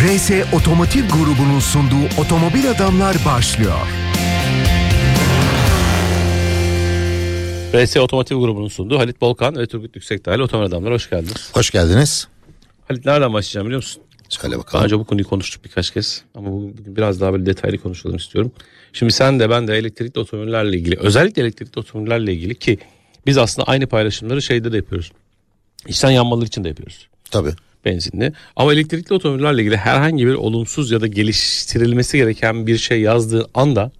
RS Otomotiv grubunun sunduğu Otomobil Adamlar başlıyor. RS Otomotiv grubunun sunduğu Halit Bolkan ve Turgut Yüksekdağlı Otomobil Adamlar hoş geldiniz. Hoş geldiniz. Halit nereden başlayacağım biliyor musun? Söyle Daha bakalım. önce bu konuyu konuştuk birkaç kez ama bugün, bugün biraz daha böyle detaylı konuşalım istiyorum. Şimdi sen de ben de elektrikli otomobillerle ilgili özellikle elektrikli otomobillerle ilgili ki biz aslında aynı paylaşımları şeyde de yapıyoruz. İçten yanmalar için de yapıyoruz. Tabii. Benzinli. Ama elektrikli otomobillerle ilgili herhangi bir olumsuz ya da geliştirilmesi gereken bir şey yazdığı anda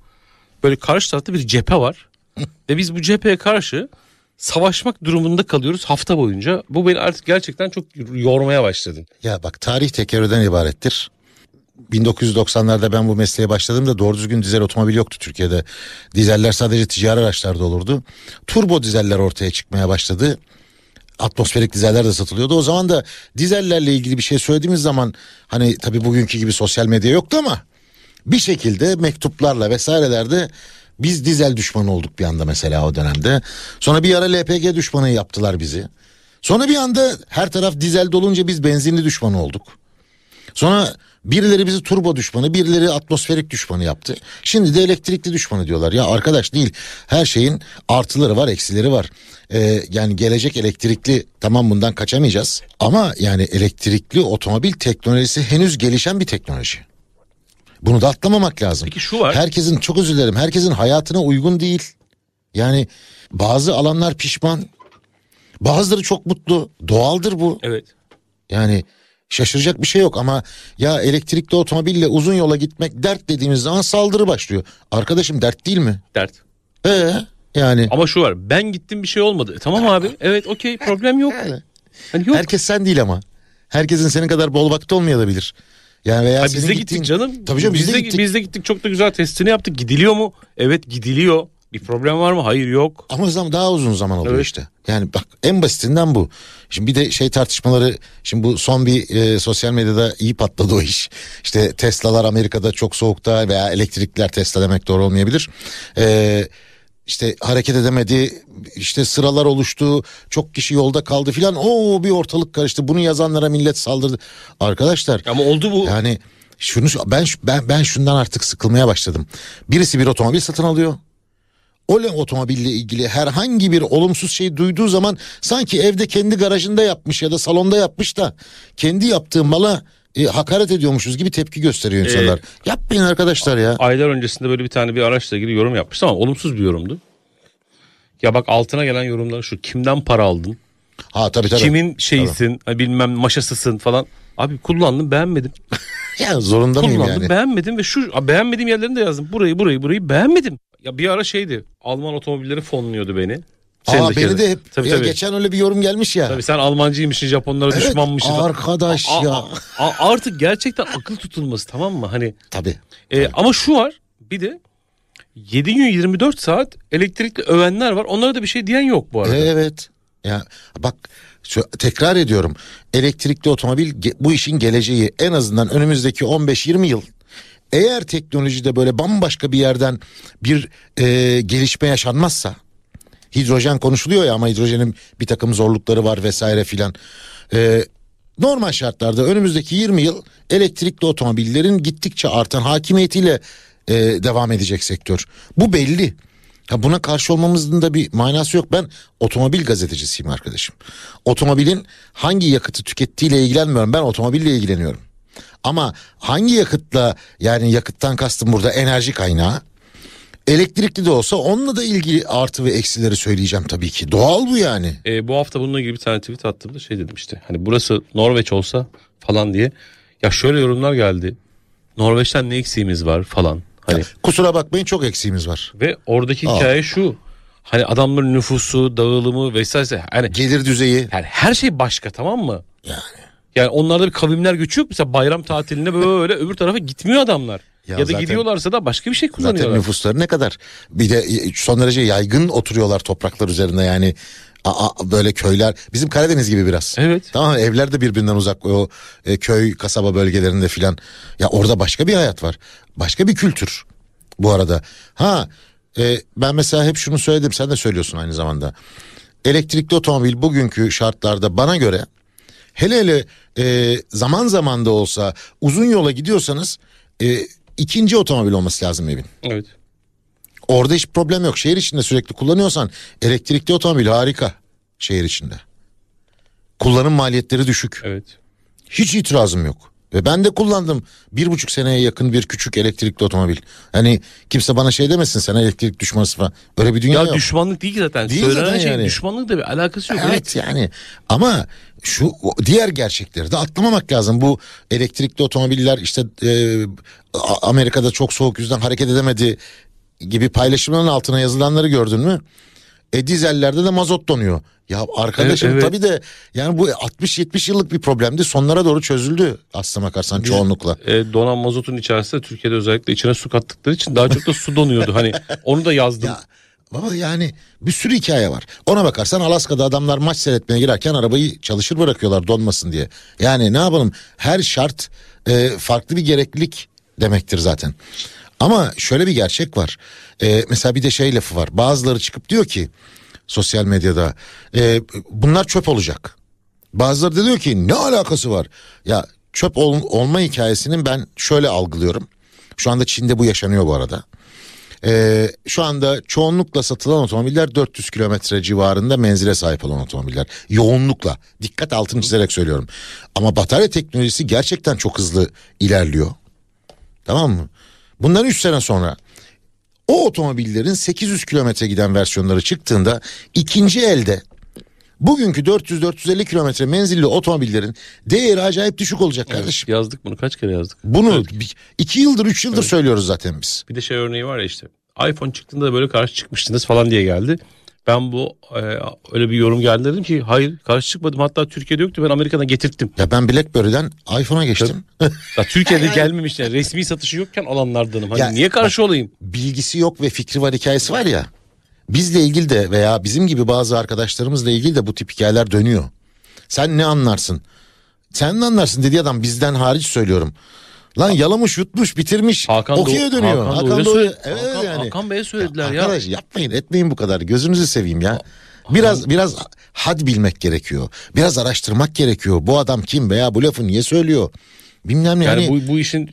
böyle karşı tarafta bir cephe var. Ve biz bu cepheye karşı savaşmak durumunda kalıyoruz hafta boyunca. Bu beni artık gerçekten çok yormaya başladı. Ya bak tarih tekerrürden ibarettir. 1990'larda ben bu mesleğe başladığımda doğru düzgün dizel otomobil yoktu Türkiye'de. Dizeller sadece ticari araçlarda olurdu. Turbo dizeller ortaya çıkmaya başladı. Atmosferik dizeller de satılıyordu. O zaman da dizellerle ilgili bir şey söylediğimiz zaman hani tabii bugünkü gibi sosyal medya yoktu ama bir şekilde mektuplarla vesairelerde biz dizel düşmanı olduk bir anda mesela o dönemde. Sonra bir ara LPG düşmanı yaptılar bizi. Sonra bir anda her taraf dizel dolunca biz benzinli düşmanı olduk. Sonra birileri bizi turbo düşmanı, birileri atmosferik düşmanı yaptı. Şimdi de elektrikli düşmanı diyorlar. Ya arkadaş değil. Her şeyin artıları var, eksileri var. Ee, yani gelecek elektrikli tamam bundan kaçamayacağız. Ama yani elektrikli otomobil teknolojisi henüz gelişen bir teknoloji. Bunu da atlamamak lazım. Peki şu var. Herkesin çok özür dilerim. Herkesin hayatına uygun değil. Yani bazı alanlar pişman. Bazıları çok mutlu. Doğaldır bu. Evet. Yani şaşıracak bir şey yok ama ya elektrikli otomobille uzun yola gitmek dert dediğimiz zaman saldırı başlıyor. Arkadaşım dert değil mi? Dert. Ee yani Ama şu var ben gittim bir şey olmadı. Tamam abi evet okey problem yok. Hani yok. herkes sen değil ama. Herkesin senin kadar bol vakti olmayabilir. Yani veya Ha, biz de gittiğin- gittik canım. Tabii canım biz, de gittik. Biz de gittik çok da güzel testini yaptık. Gidiliyor mu? Evet gidiliyor. Bir problem var mı? Hayır yok. Ama zaman daha uzun zaman oluyor Evet. işte. Yani bak en basitinden bu. Şimdi bir de şey tartışmaları şimdi bu son bir e, sosyal medyada iyi patladı o iş. İşte Tesla'lar Amerika'da çok soğukta veya elektrikler Tesla demek doğru olmayabilir. Eee işte hareket edemedi işte sıralar oluştu çok kişi yolda kaldı filan o bir ortalık karıştı bunu yazanlara millet saldırdı arkadaşlar Ama oldu bu. yani şunu ben ben ben şundan artık sıkılmaya başladım. Birisi bir otomobil satın alıyor. O otomobille ilgili herhangi bir olumsuz şey duyduğu zaman sanki evde kendi garajında yapmış ya da salonda yapmış da kendi yaptığı mala e, hakaret ediyormuşuz gibi tepki gösteriyor insanlar. Ee, Yapmayın arkadaşlar ya. Aylar öncesinde böyle bir tane bir araçla ilgili yorum yapmıştı ama olumsuz bir yorumdu. Ya bak altına gelen yorumlar şu. Kimden para aldın? Ha tabii tabii. Kimin şeyisin? ha Bilmem maşasısın falan. Abi kullandım beğenmedim. Ya zorunda mıyım Kullandım yani? beğenmedim ve şu beğenmediğim yerlerini de yazdım. Burayı burayı burayı beğenmedim. Ya bir ara şeydi. Alman otomobilleri fonluyordu beni. Senin Aa beni de hep Tabii, ya tabii. geçen öyle bir yorum gelmiş ya. Tabii sen Almancıymışsın, Japonlara Evet, düşmanmışsın. arkadaş A- a- ya. a- artık gerçekten akıl tutulması tamam mı? Hani Tabii. e, ama şu var. Bir de 7 gün 24 saat elektrikli övenler var. Onlara da bir şey diyen yok bu arada. Evet. Ya bak şu, tekrar ediyorum. Elektrikli otomobil ge- bu işin geleceği en azından önümüzdeki 15-20 yıl. Eğer teknolojide böyle bambaşka bir yerden bir e, gelişme yaşanmazsa hidrojen konuşuluyor ya ama hidrojenin bir takım zorlukları var vesaire filan. E, normal şartlarda önümüzdeki 20 yıl elektrikli otomobillerin gittikçe artan hakimiyetiyle e, devam edecek sektör. Bu belli. Ya buna karşı olmamızın da bir manası yok. Ben otomobil gazetecisiyim arkadaşım. Otomobilin hangi yakıtı tükettiğiyle ilgilenmiyorum. Ben otomobille ilgileniyorum. Ama hangi yakıtla yani yakıttan kastım burada enerji kaynağı. Elektrikli de olsa onunla da ilgili artı ve eksileri söyleyeceğim tabii ki. Doğal bu yani. E, bu hafta bununla ilgili bir tane tweet attığımda şey dedim işte. Hani burası Norveç olsa falan diye. Ya şöyle yorumlar geldi. Norveç'ten ne eksiğimiz var falan. Hani Kusura bakmayın çok eksiğimiz var. ve oradaki Aa. hikaye şu. Hani adamların nüfusu, dağılımı vesaire. Hani Gelir düzeyi yani her şey başka tamam mı? yani. Yani onlarda bir kavimler göçü yok. Mesela bayram tatiline böyle öbür tarafa gitmiyor adamlar. Ya Ya, da zaten- gidiyorlarsa da başka bir şey Zaten kullanıyorlar. nüfusları ne kadar? Bir de son derece yaygın oturuyorlar topraklar üzerinde yani. Aa, böyle köyler bizim Karadeniz gibi biraz. Evet. Tamam evler de birbirinden uzak o e, köy kasaba bölgelerinde filan. Ya orada başka bir hayat var. Başka bir kültür bu arada. Ha e, ben mesela hep şunu söyledim sen de söylüyorsun aynı zamanda. Elektrikli otomobil bugünkü şartlarda bana göre hele hele e, zaman zaman da olsa uzun yola gidiyorsanız e, ikinci otomobil olması lazım evin. Evet. Orada hiç problem yok. Şehir içinde sürekli kullanıyorsan elektrikli otomobil harika şehir içinde. Kullanım maliyetleri düşük. Evet. Hiç itirazım yok. Ve ben de kullandım bir buçuk seneye yakın bir küçük elektrikli otomobil. Hani kimse bana şey demesin sen elektrik düşmanısı falan. Öyle bir dünya Ya yok. düşmanlık değil ki zaten. Değil Söylenen zaten şey yani. düşmanlık da bir alakası yok. Evet yani ama şu diğer gerçekleri de atlamamak lazım. Bu elektrikli otomobiller işte e, Amerika'da çok soğuk yüzden hareket edemedi gibi paylaşımların altına yazılanları gördün mü? E dizellerde de mazot donuyor. Ya arkadaşım Evet, evet. tabii de yani bu 60-70 yıllık bir problemdi. Sonlara doğru çözüldü aslına bakarsan çoğunlukla. E, donan mazotun içerisinde Türkiye'de özellikle içine su kattıkları için daha çok da su donuyordu. Hani onu da yazdım. Ya baba yani bir sürü hikaye var. Ona bakarsan Alaska'da adamlar maç seyretmeye girerken arabayı çalışır bırakıyorlar donmasın diye. Yani ne yapalım her şart e, farklı bir gereklilik demektir zaten. Ama şöyle bir gerçek var. E, mesela bir de şey lafı var. Bazıları çıkıp diyor ki sosyal medyada e, bunlar çöp olacak. Bazıları da diyor ki ne alakası var? Ya çöp ol- olma hikayesinin ben şöyle algılıyorum. Şu anda Çin'de bu yaşanıyor bu arada. Ee, şu anda çoğunlukla satılan otomobiller 400 kilometre civarında menzile sahip olan otomobiller. Yoğunlukla. Dikkat altını çizerek söylüyorum. Ama batarya teknolojisi gerçekten çok hızlı ilerliyor. Tamam mı? Bundan 3 sene sonra o otomobillerin 800 kilometre giden versiyonları çıktığında ikinci elde bugünkü 400-450 kilometre menzilli otomobillerin değeri acayip düşük olacak kardeşim. Yazdık bunu kaç kere yazdık. Bunu bir- iki yıldır üç yıldır söylüyoruz zaten biz. Bir de şey örneği var ya işte iPhone çıktığında da böyle karşı çıkmıştınız falan diye geldi. Ben bu e, öyle bir yorum geldi dedim ki hayır karşı çıkmadım hatta Türkiye'de yoktu ben Amerika'dan getirttim. Ya ben BlackBerry'den iPhone'a geçtim. Ya Türkiye'de gelmemiş yani resmi satışı yokken alanlardanım. Hani Ya, niye karşı olayım? Bilgisi yok ve fikri var hikayesi var ya. Bizle ilgili de veya bizim gibi bazı arkadaşlarımızla ilgili de bu tip hikayeler dönüyor. Sen ne anlarsın? Sen ne anlarsın dediği adam bizden hariç söylüyorum. Lan yalamış yutmuş bitirmiş Hakan okey'e dönüyor. Hakan Hakan söyle- evet Hakan- yani. Hakan Bey'e söylediler ya. Arkadaş yapmayın etmeyin bu kadar gözünüzü seveyim ya. Biraz biraz had bilmek gerekiyor. Biraz araştırmak gerekiyor. Bu adam kim veya bu lafı niye söylüyor? Bilmem ne. Yani yani bu, bu işin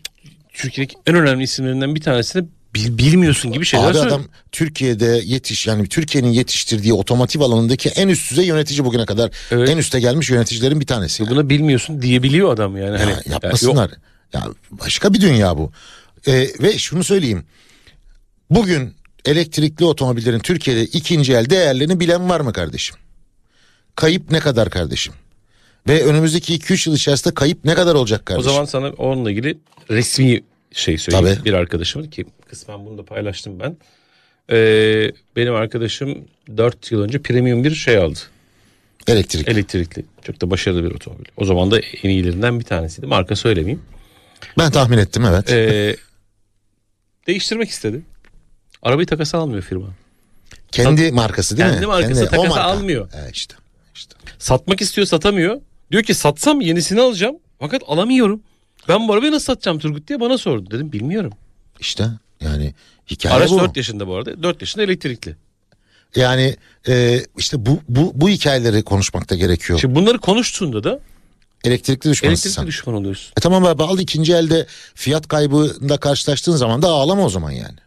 Türkiye'deki en önemli isimlerinden bir tanesini bil- bilmiyorsun gibi şeyler Abi adam Türkiye'de yetiş yani Türkiye'nin yetiştirdiği otomotiv alanındaki en üst düzey yönetici bugüne kadar Evet. en üste gelmiş yöneticilerin bir tanesi. yani. Buna bilmiyorsun diyebiliyor adam yani. Ya, Hani, ya yapmasınlar. yok. Ya başka bir dünya bu. Ee, ve şunu söyleyeyim. Bugün elektrikli otomobillerin Türkiye'de ikinci el değerlerini bilen var mı kardeşim? Kayıp ne kadar kardeşim? Ve önümüzdeki 2-3 yıl içerisinde kayıp ne kadar olacak O kardeşim? zaman sana onunla ilgili resmi şey söyleyeyim. Tabii. Bir arkadaşımın ki kısmen bunu da paylaştım ben. Ee, benim arkadaşım 4 yıl önce premium bir şey aldı. Elektrik. Elektrikli. Çok da başarılı bir otomobil. O zaman da en iyilerinden bir tanesiydi. Marka söylemeyeyim. Ben tahmin ettim evet. Ee, değiştirmek istedi. Arabayı takası almıyor firma. Kendi markası değil mi? Kendi markası, o takası marka. almıyor. Evet işte. işte. Satmak istiyor satamıyor. Diyor ki satsam yenisini alacağım. Fakat alamıyorum. Ben bu arabayı nasıl satacağım Turgut diye bana sordu. Dedim bilmiyorum. İşte yani hikaye Araç bu. 4 yaşında bu arada. 4 yaşında elektrikli. Yani e, işte bu, bu bu hikayeleri konuşmakta gerekiyor. Şimdi bunları konuştuğunda da elektrikli düşmansın elektrikli sen. düşman oluyorsun. E tamam abi al ikinci elde fiyat kaybında karşılaştığın zaman da ağlama o zaman yani.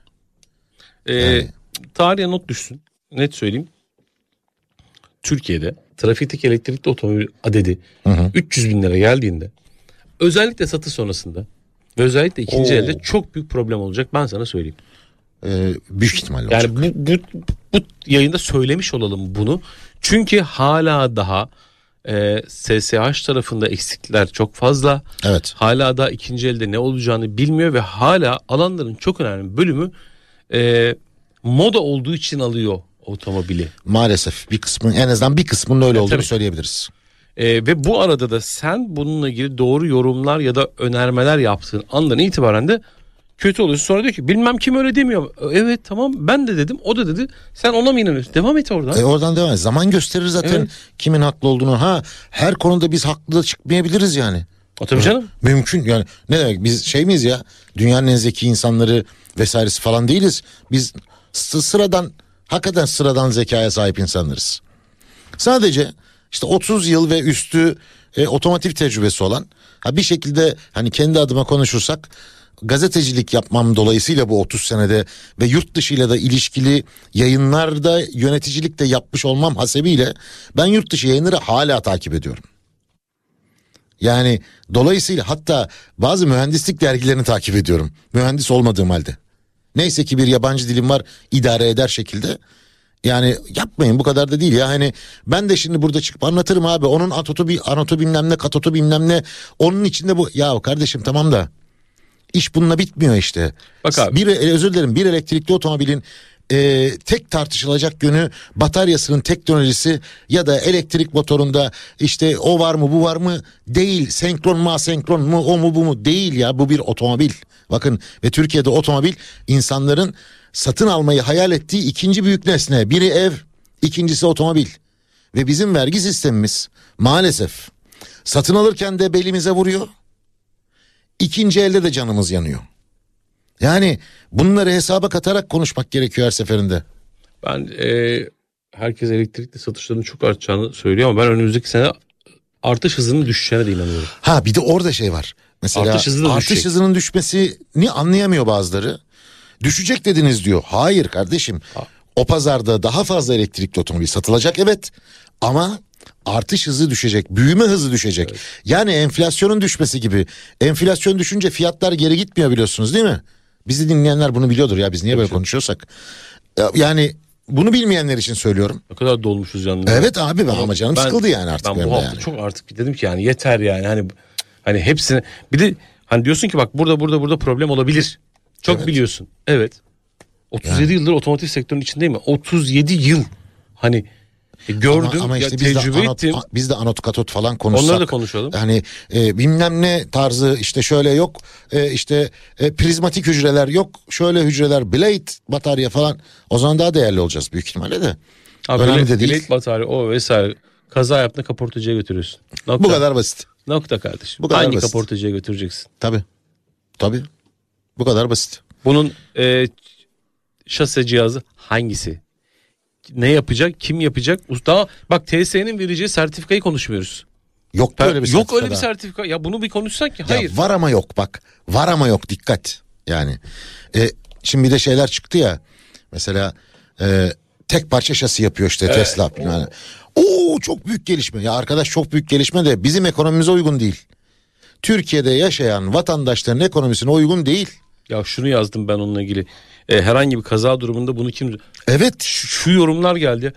Ee, Yani. Tarihe not düşsün. Net söyleyeyim. Türkiye'de trafikteki elektrikli otomobil adedi 300 bin lira geldiğinde özellikle satış sonrasında ve özellikle ikinci Oo. elde çok büyük problem olacak ben sana söyleyeyim. E, büyük ihtimalle olacak. Yani bu, bu, bu yayında söylemiş olalım bunu. Çünkü hala daha e, SSH tarafında eksikler çok fazla. Evet. Hala da ikinci elde ne olacağını bilmiyor ve hala alanların çok önemli bölümü e, moda olduğu için alıyor otomobili. Maalesef bir kısmın en azından bir kısmının öyle olduğunu tabii. söyleyebiliriz. E, ve bu arada da sen bununla ilgili doğru yorumlar ya da önermeler yaptığın andan itibaren de kötü oluyorsun. Sonra diyor ki bilmem kim öyle demiyor. Evet tamam ben de dedim o da dedi. Sen ona mı inanıyorsun? Devam et oradan. E oradan devam et. Zaman gösterir zaten Evet. kimin haklı olduğunu. Ha her konuda biz haklı da çıkmayabiliriz yani. O tabii canım. Mümkün yani ne demek biz şey miyiz ya dünyanın en zeki insanları vesairesi falan değiliz. Biz sı- sıradan hakikaten sıradan zekaya sahip insanlarız. Sadece işte 30 yıl ve üstü e, otomotiv tecrübesi olan ha bir şekilde hani kendi adıma konuşursak gazetecilik yapmam dolayısıyla bu 30 senede ve yurt dışıyla da ilişkili yayınlarda yöneticilik de yapmış olmam hasebiyle ben yurt dışı yayınları hala takip ediyorum. Yani dolayısıyla hatta bazı mühendislik dergilerini takip ediyorum. Mühendis olmadığım halde. Neyse ki bir yabancı dilim var idare eder şekilde. Yani yapmayın bu kadar da değil ya hani ben de şimdi burada çıkıp anlatırım abi onun atotu bir anotu bilmem ne katotu bilmem ne onun içinde bu ya kardeşim tamam da iş bununla bitmiyor işte. Bak abi. Bir özür dilerim bir elektrikli otomobilin e, tek tartışılacak yönü bataryasının teknolojisi ya da elektrik motorunda işte o var mı bu var mı değil senkron mu asenkron mu o mu bu mu değil ya bu bir otomobil. Bakın ve Türkiye'de otomobil insanların satın almayı hayal ettiği ikinci büyük nesne biri ev ikincisi otomobil ve bizim vergi sistemimiz maalesef satın alırken de belimize vuruyor ikinci elde de canımız yanıyor. Yani bunları hesaba katarak konuşmak gerekiyor her seferinde. Ben e, herkes elektrikli satışlarının çok artacağını söylüyor ama ben önümüzdeki sene artış hızının düşeceğine de inanıyorum. Ha bir de orada şey var. Mesela Artış hızı artış düşecek. hızının düşmesini anlayamıyor bazıları. Düşecek dediniz diyor. Hayır kardeşim. O pazarda daha fazla elektrikli otomobil satılacak evet. Ama artış hızı düşecek. Büyüme hızı düşecek. Yani enflasyonun düşmesi gibi. Enflasyon düşünce fiyatlar geri gitmiyor biliyorsunuz değil mi? Bizi dinleyenler bunu biliyordur ya biz niye böyle konuşuyorsak. Ya- Yani bunu bilmeyenler için söylüyorum. Ne kadar dolmuşuz yanında. Evet abi ben ama canım sıkıldı yani artık Ben bu hafta yani. çok artık dedim ki yani yeter yani hani hani hepsini bir de hani diyorsun ki bak burada burada burada problem olabilir. Çok Evet. biliyorsun. Evet. 37 yıldır otomotiv sektörünün içindeyim mi? 37 yıl. Hani e, gördüm Ama, ama ya işte biz de, tecrübe anot, ettim. biz de anot katot falan konuşsak. Onları da konuşalım. Hani e, bilmem ne tarzı işte şöyle yok e, işte e, prizmatik hücreler yok şöyle hücreler blade batarya falan o zaman daha değerli olacağız büyük ihtimalle de. Abi Önemli bilek, de değil. bilek batarya o vesaire. Kaza yaptın kaportacıya götürüyorsun. Nokta. Bu kadar basit. Nokta kardeşim. Bu kadar Hangi basit. kaportacıya götüreceksin? Tabii. Tabii. Bu kadar basit. Bunun e, şase cihazı hangisi? Ne yapacak? Kim yapacak? Daha bak TSE'nin vereceği sertifikayı konuşmuyoruz. Yok Ben- böyle bir yok öyle bir sertifika sertifika. Ya bunu bir konuşsak ki. Hayır. Ya var ama yok bak. Var ama yok dikkat. Yani e, şimdi bir de şeyler çıktı ya. Mesela e, tek parça şasi yapıyor işte Tesla. Yani. Oo çok büyük gelişme. Ya arkadaş çok büyük gelişme de bizim ekonomimize uygun değil. Türkiye'de yaşayan vatandaşların ekonomisine uygun değil. Ya şunu yazdım ben onunla ilgili. E, herhangi bir kaza durumunda bunu kim... Evet. Şu, şu yorumlar geldi.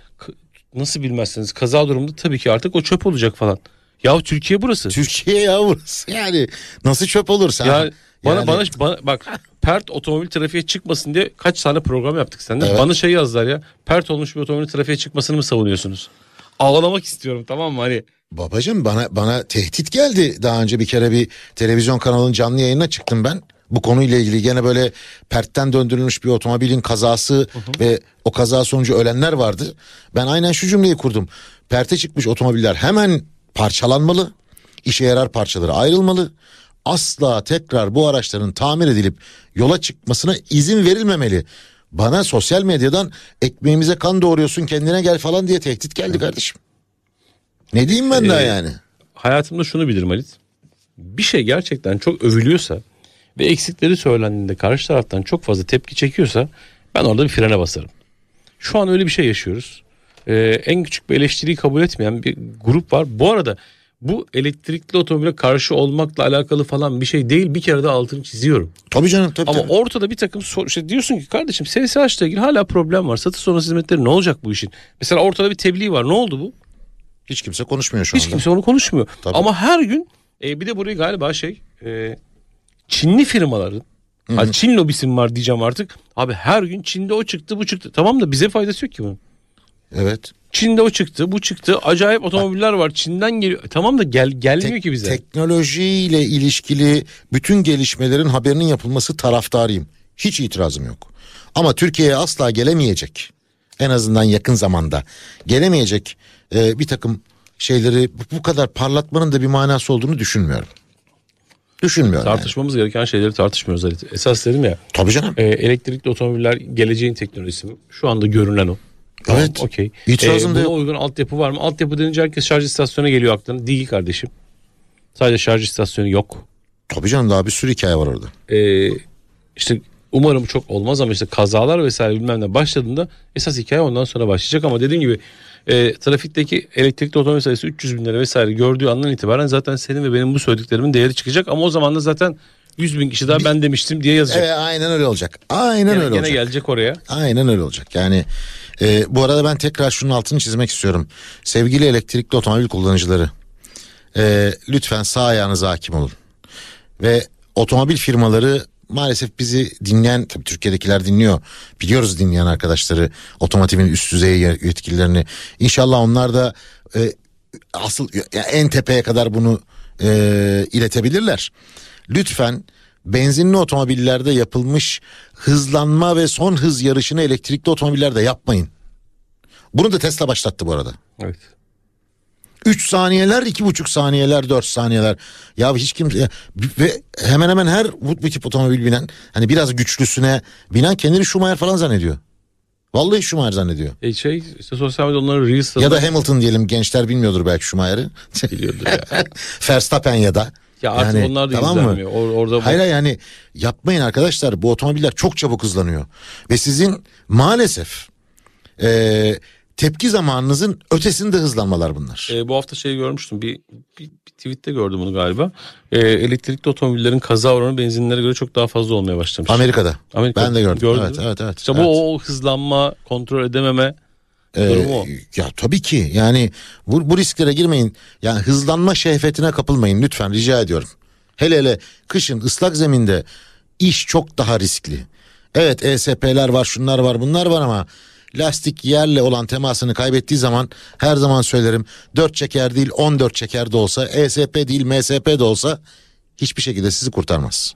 Nasıl bilmezseniz kaza durumunda tabii ki artık o çöp olacak falan. Ya Türkiye burası. Türkiye ya burası. Yani nasıl çöp olur sen? Ya bana Yani- bana bana bak pert otomobil trafiğe çıkmasın diye kaç tane program yaptık senden. Evet. Bana şey yazdılar ya. Pert olmuş bir otomobil trafiğe çıkmasını mı savunuyorsunuz? Ağlamak istiyorum tamam mı hani. Babacım bana bana tehdit geldi. Daha önce bir kere bir televizyon kanalının canlı yayınına çıktım ben. Bu konuyla ilgili gene böyle pertten döndürülmüş bir otomobilin kazası ve o kaza sonucu ölenler vardı. Ben aynen şu cümleyi kurdum. Perte çıkmış otomobiller hemen parçalanmalı. işe yarar parçaları ayrılmalı. Asla tekrar bu araçların tamir edilip yola çıkmasına izin verilmemeli. Bana sosyal medyadan ekmeğimize kan doğuruyorsun kendine gel falan diye tehdit geldi kardeşim. Ne diyeyim ben daha Ee, yani? Hayatımda şunu bilirim Halit. Bir şey gerçekten çok övülüyorsa ve eksikleri söylendiğinde karşı taraftan çok fazla tepki çekiyorsa ben orada bir frene basarım. Şu an öyle bir şey yaşıyoruz. Ee, en küçük bir eleştiriyi kabul etmeyen bir grup var. Bu arada bu elektrikli otomobile karşı olmakla alakalı falan bir şey değil. Bir kere de altını çiziyorum. Tabii canım tabii. Ama tabii. ortada bir takım sor- şey diyorsun ki kardeşim SSH ile ilgili hala problem var. Satış sonrası hizmetleri ne olacak bu işin? Mesela ortada bir tebliğ var. Ne oldu bu? Hiç kimse konuşmuyor şu Hiç anda. kimse onu konuşmuyor. Tabii. Ama her gün e, bir de burayı galiba şey e, Çinli firmaların hani Çin lobisi mi var diyeceğim artık. Abi her gün Çin'de o çıktı bu çıktı. Tamam da bize faydası yok ki bunun. Evet. Çin'de o çıktı bu çıktı. Acayip otomobiller var. Çin'den geliyor. E, Tamam da gel gelmiyor Tek- ki bize. Teknolojiyle ilişkili bütün gelişmelerin haberinin yapılması taraftarıyım. Hiç itirazım yok. Ama Türkiye'ye asla gelemeyecek. En azından yakın zamanda gelemeyecek e, bir takım şeyleri bu kadar parlatmanın da bir manası olduğunu düşünmüyorum. Düşünmüyorum. yani. Tartışmamız gereken şeyleri tartışmıyoruz Halit. Esas dedim ya Tabii canım. e, elektrikli otomobiller geleceğin teknolojisi mi? Şu anda görünen o. Tamam, Evet. Okey. İtirazım da buna yok. uygun altyapı var mı? Altyapı denince herkes şarj istasyonuna geliyor aklına. Değil kardeşim. Sadece şarj istasyonu yok. Tabii canım daha bir sürü hikaye var orada. Ee, işte umarım çok olmaz ama işte kazalar vesaire bilmem ne başladığında esas hikaye ondan sonra başlayacak ama dediğim gibi e, trafikteki elektrikli otomobil sayısı 300 bin lira vesaire gördüğü andan itibaren zaten senin ve benim bu söylediklerimin değeri çıkacak ama o zaman da zaten 100 bin kişi daha ben demiştim diye yazacak. Evet aynen öyle olacak. Aynen Gene, öyle olacak. gelecek oraya. Aynen öyle olacak. Yani e, bu arada ben tekrar şunun altını çizmek istiyorum. Sevgili elektrikli otomobil kullanıcıları. e, lütfen sağ ayağınıza hakim olun. Ve otomobil firmaları maalesef bizi dinleyen tabii Türkiye'dekiler dinliyor. Biliyoruz dinleyen arkadaşları otomotivin üst düzey yetkililerini. İnşallah onlar da e, asıl ya en tepeye kadar bunu e, iletebilirler. Lütfen benzinli otomobillerde yapılmış hızlanma ve son hız yarışını elektrikli otomobillerde yapmayın. Bunu da Tesla başlattı bu arada. Evet. 3 saniyeler, 2,5 saniyeler, 4 saniyeler. Ya hiç kimse ve hemen hemen her bu, tip otomobil binen hani biraz güçlüsüne binen kendini Schumacher falan zannediyor. Vallahi Schumacher zannediyor. E şey işte sosyal medyada onları Reels'ta Ya da Hamilton diyelim gençler bilmiyordur belki Schumacher'ı. biliyordur ya. Verstappen ya da. Ya artık onlar da izlenmiyor. Or- orada bu- Hayır yani yapmayın arkadaşlar bu otomobiller çok çabuk hızlanıyor. Ve sizin maalesef e, tepki zamanınızın ötesinde hızlanmalar bunlar. E, bu hafta şey görmüştüm bir, bir, bir tweette gördüm bunu galiba. E, elektrikli otomobillerin kaza oranı benzinlere göre çok daha fazla olmaya başlamış. Amerika'da. Amerika- ben de gördüm. gördün evet, evet, evet. İşte evet. bu o hızlanma, kontrol edememe Ee, durumu o. ya tabii ki yani bu, bu risklere girmeyin. Yani hızlanma şehvetine kapılmayın lütfen rica ediyorum. Hele hele kışın ıslak zeminde iş çok daha riskli. Evet ESP'ler var şunlar var bunlar var ama lastik yerle olan temasını kaybettiği zaman her zaman söylerim 4 çeker değil 14 çeker de olsa ESP değil MSP de olsa hiçbir şekilde sizi kurtarmaz.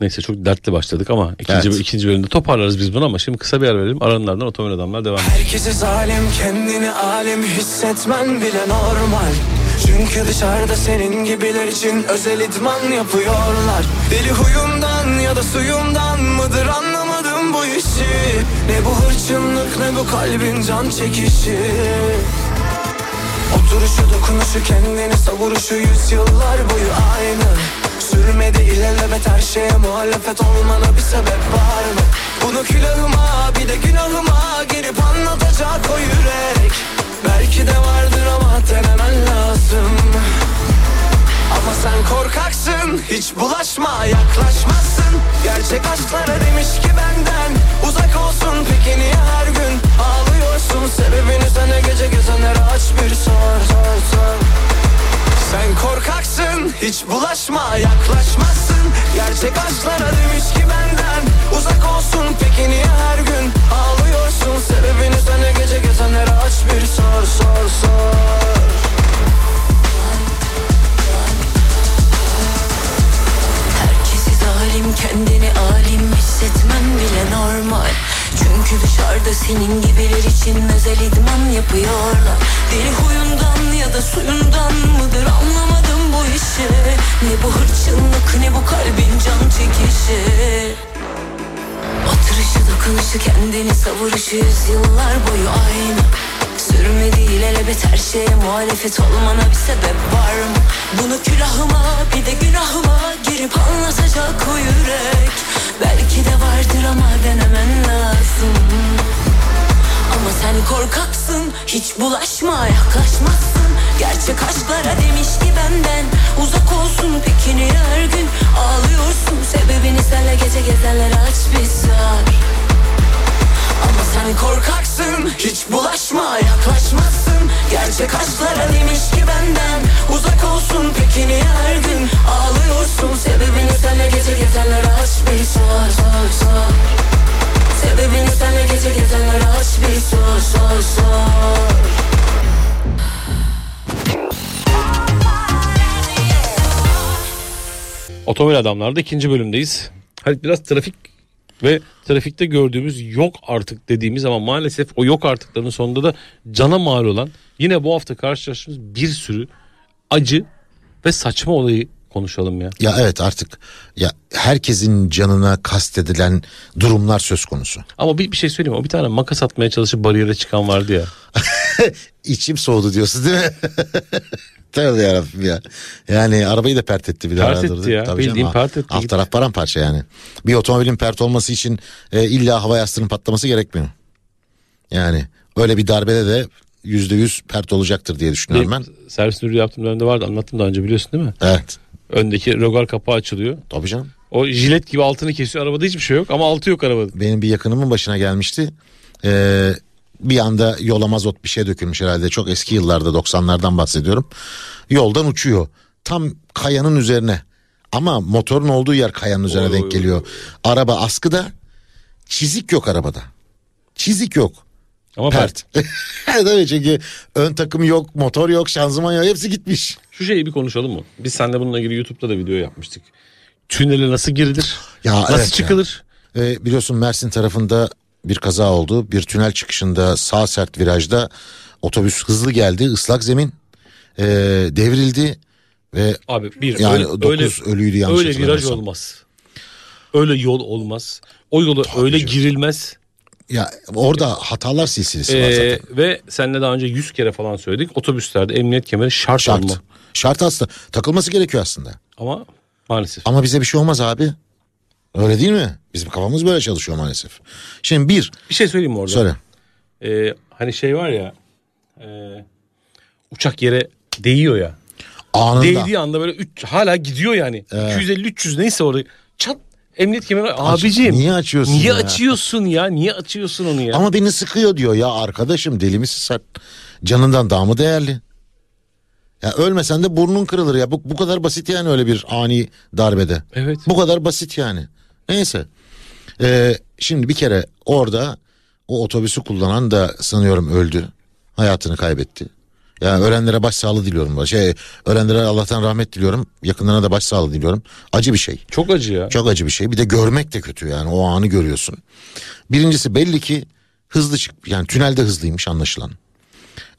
Neyse çok dertli başladık ama ikinci, Evet. ikinci bölümde toparlarız biz bunu ama şimdi kısa bir yer verelim. Aranlardan otomobil adamlar devam ediyor. Herkese zalim kendini alim hissetmen bile normal Çünkü dışarıda senin gibiler için özel idman yapıyorlar Deli huyumdan ya da suyumdan mıdır anlamadım işi Ne bu hırçınlık ne bu kalbin can çekişi. Oturuşu dokunuşu kendini savuruşu yüzyıllar boyu aynı. Sürmedi ilelebet her şeye muhalefet olmana bir sebep var mı? Bunu külahıma bir de günahıma girip anlatacak o yürek. Belki de vardır ama denemen lazım ama sen korkaksın Hiç bulaşma yaklaşmazsın. Gerçek aşklara demiş ki benden Uzak olsun. Peki niye her gün Ağlıyorsun? Sebebini sana gece gezenlere aç bir sor sor sor. Sen korkaksın Hiç bulaşma yaklaşmazsın. Gerçek aşklara demiş ki benden Uzak olsun. Peki niye her gün Ağlıyorsun? Sebebini sana gece gezenlere aç bir sor sor sor zalim kendini alim hissetmen bile normal. Çünkü dışarıda senin gibiler için özel idman yapıyorlar. Deli huyundan ya da suyundan mıdır anlamadım bu işi. Ne bu hırçınlık ne bu kalbin can çekişi. Oturuşu dokunuşu kendini savuruşu yüzyıllar boyu aynı Sürme değil elbet her şeye muhalefet olmana bir sebep var mı? Bunu külahıma bir de günahıma girip anlatacak o yürek. Belki de vardır ama denemen lazım. Ama sen korkaksın Hiç bulaşma yaklaşmazsın. Gerçek aşklara demiş ki benden Uzak olsun peki niye her gün Ağlıyorsun sebebini senle gece gezenlere aç bir sor Ama sen korkaksın Hiç bulaşma yaklaşmazsın. Gerçek aşklara demiş ki benden Uzak olsun peki niye her Ağlıyorsun sebebini senle gece gezenlere aç bir sor sor sor Sebebini senle gece gezenlere aç bir sor sor sor Otomobil adamlarda ikinci bölümdeyiz. Hadi biraz trafik ve trafikte gördüğümüz yok artık dediğimiz ama maalesef o yok artıkların sonunda da cana mal olan yine bu hafta karşılaştığımız bir sürü acı ve saçma olayı konuşalım ya. Ya evet artık ya herkesin canına kastedilen durumlar söz konusu. Ama bir, bir şey söyleyeyim? O bir tane makas atmaya çalışıp bariyere çıkan vardı ya. İçim soğudu diyorsun değil mi? Tövbe yarabbim ya. Yani arabayı da pert etti bir daha. Pert etti ya, bildiğin canım. pert etti, Alt taraf paramparça yani. Bir otomobilin pert olması için e, illa hava yastığının patlaması gerekmiyor. Yani öyle bir darbede de yüzde yüz pert olacaktır diye düşünüyorum ben. Bir servis müdürü yaptığım dönemde vardı anlattım daha önce biliyorsun değil mi? Evet. Öndeki rogar kapağı açılıyor. Tabii canım. O jilet gibi altını kesiyor. Arabada hiçbir şey yok ama altı yok arabada. Benim bir yakınımın başına gelmişti. Ee, bir anda yola mazot bir şey dökülmüş herhalde. Çok eski yıllarda 90'lardan bahsediyorum. Yoldan uçuyor. Tam kayanın üzerine. Ama motorun olduğu yer kayanın üzerine Oy, denk oy, geliyor. Araba askıda. Çizik yok arabada. Çizik yok. Ama pert. Pert. Tabii çünkü ön takım yok, motor yok, şanzıman yok. Hepsi gitmiş. Şu şeyi bir konuşalım mı? Biz seninle bununla ilgili YouTube'da da video yapmıştık. Tünele nasıl girilir? Ya nasıl evet ya. çıkılır? Ee, biliyorsun Mersin tarafında bir kaza oldu. Bir tünel çıkışında sağ sert virajda otobüs hızlı geldi. ıslak zemin ee, devrildi ve Abi bir yani öyle, 9 öyle, ölüydü yanlış öyle viraj olmaz. Öyle yol olmaz. O yolu öyle canım. girilmez. Ya orada hatalar silsilesi var Ee, zaten. ve seninle daha önce 100 kere falan söyledik. Otobüslerde emniyet kemeri şart, Şart. olma. Şart aslında. Takılması gerekiyor aslında. Ama maalesef. Ama bize bir şey olmaz abi. Öyle değil mi? Bizim kafamız böyle çalışıyor maalesef. Şimdi bir Bir şey söyleyeyim mi orada? söyle. Ee, hani şey var ya e, uçak yere değiyor ya. Anında. Değdiği anda böyle üç, hala gidiyor yani. 250-300 neyse orada çat emniyet kemeri abicim. niye açıyorsun Niye ya? açıyorsun ya? Niye açıyorsun onu ya? Ama beni sıkıyor diyor ya arkadaşım deli misin sen? Canından daha mı değerli? Ya ölmesen de burnun kırılır ya. Bu, bu kadar basit yani öyle bir ani darbede. Evet. Bu kadar basit yani. Neyse. Ee, şimdi bir kere orada o otobüsü kullanan da sanıyorum öldü. Hayatını kaybetti. Yani ölenlere başsağlığı diliyorum. Şey, ölenlere Allah'tan rahmet diliyorum. Yakınlarına da başsağlığı diliyorum. Acı bir şey. Çok acı ya. Çok acı bir şey. Bir de görmek de kötü yani o anı görüyorsun. Birincisi belli ki hızlı çık yani tünelde hızlıymış anlaşılan.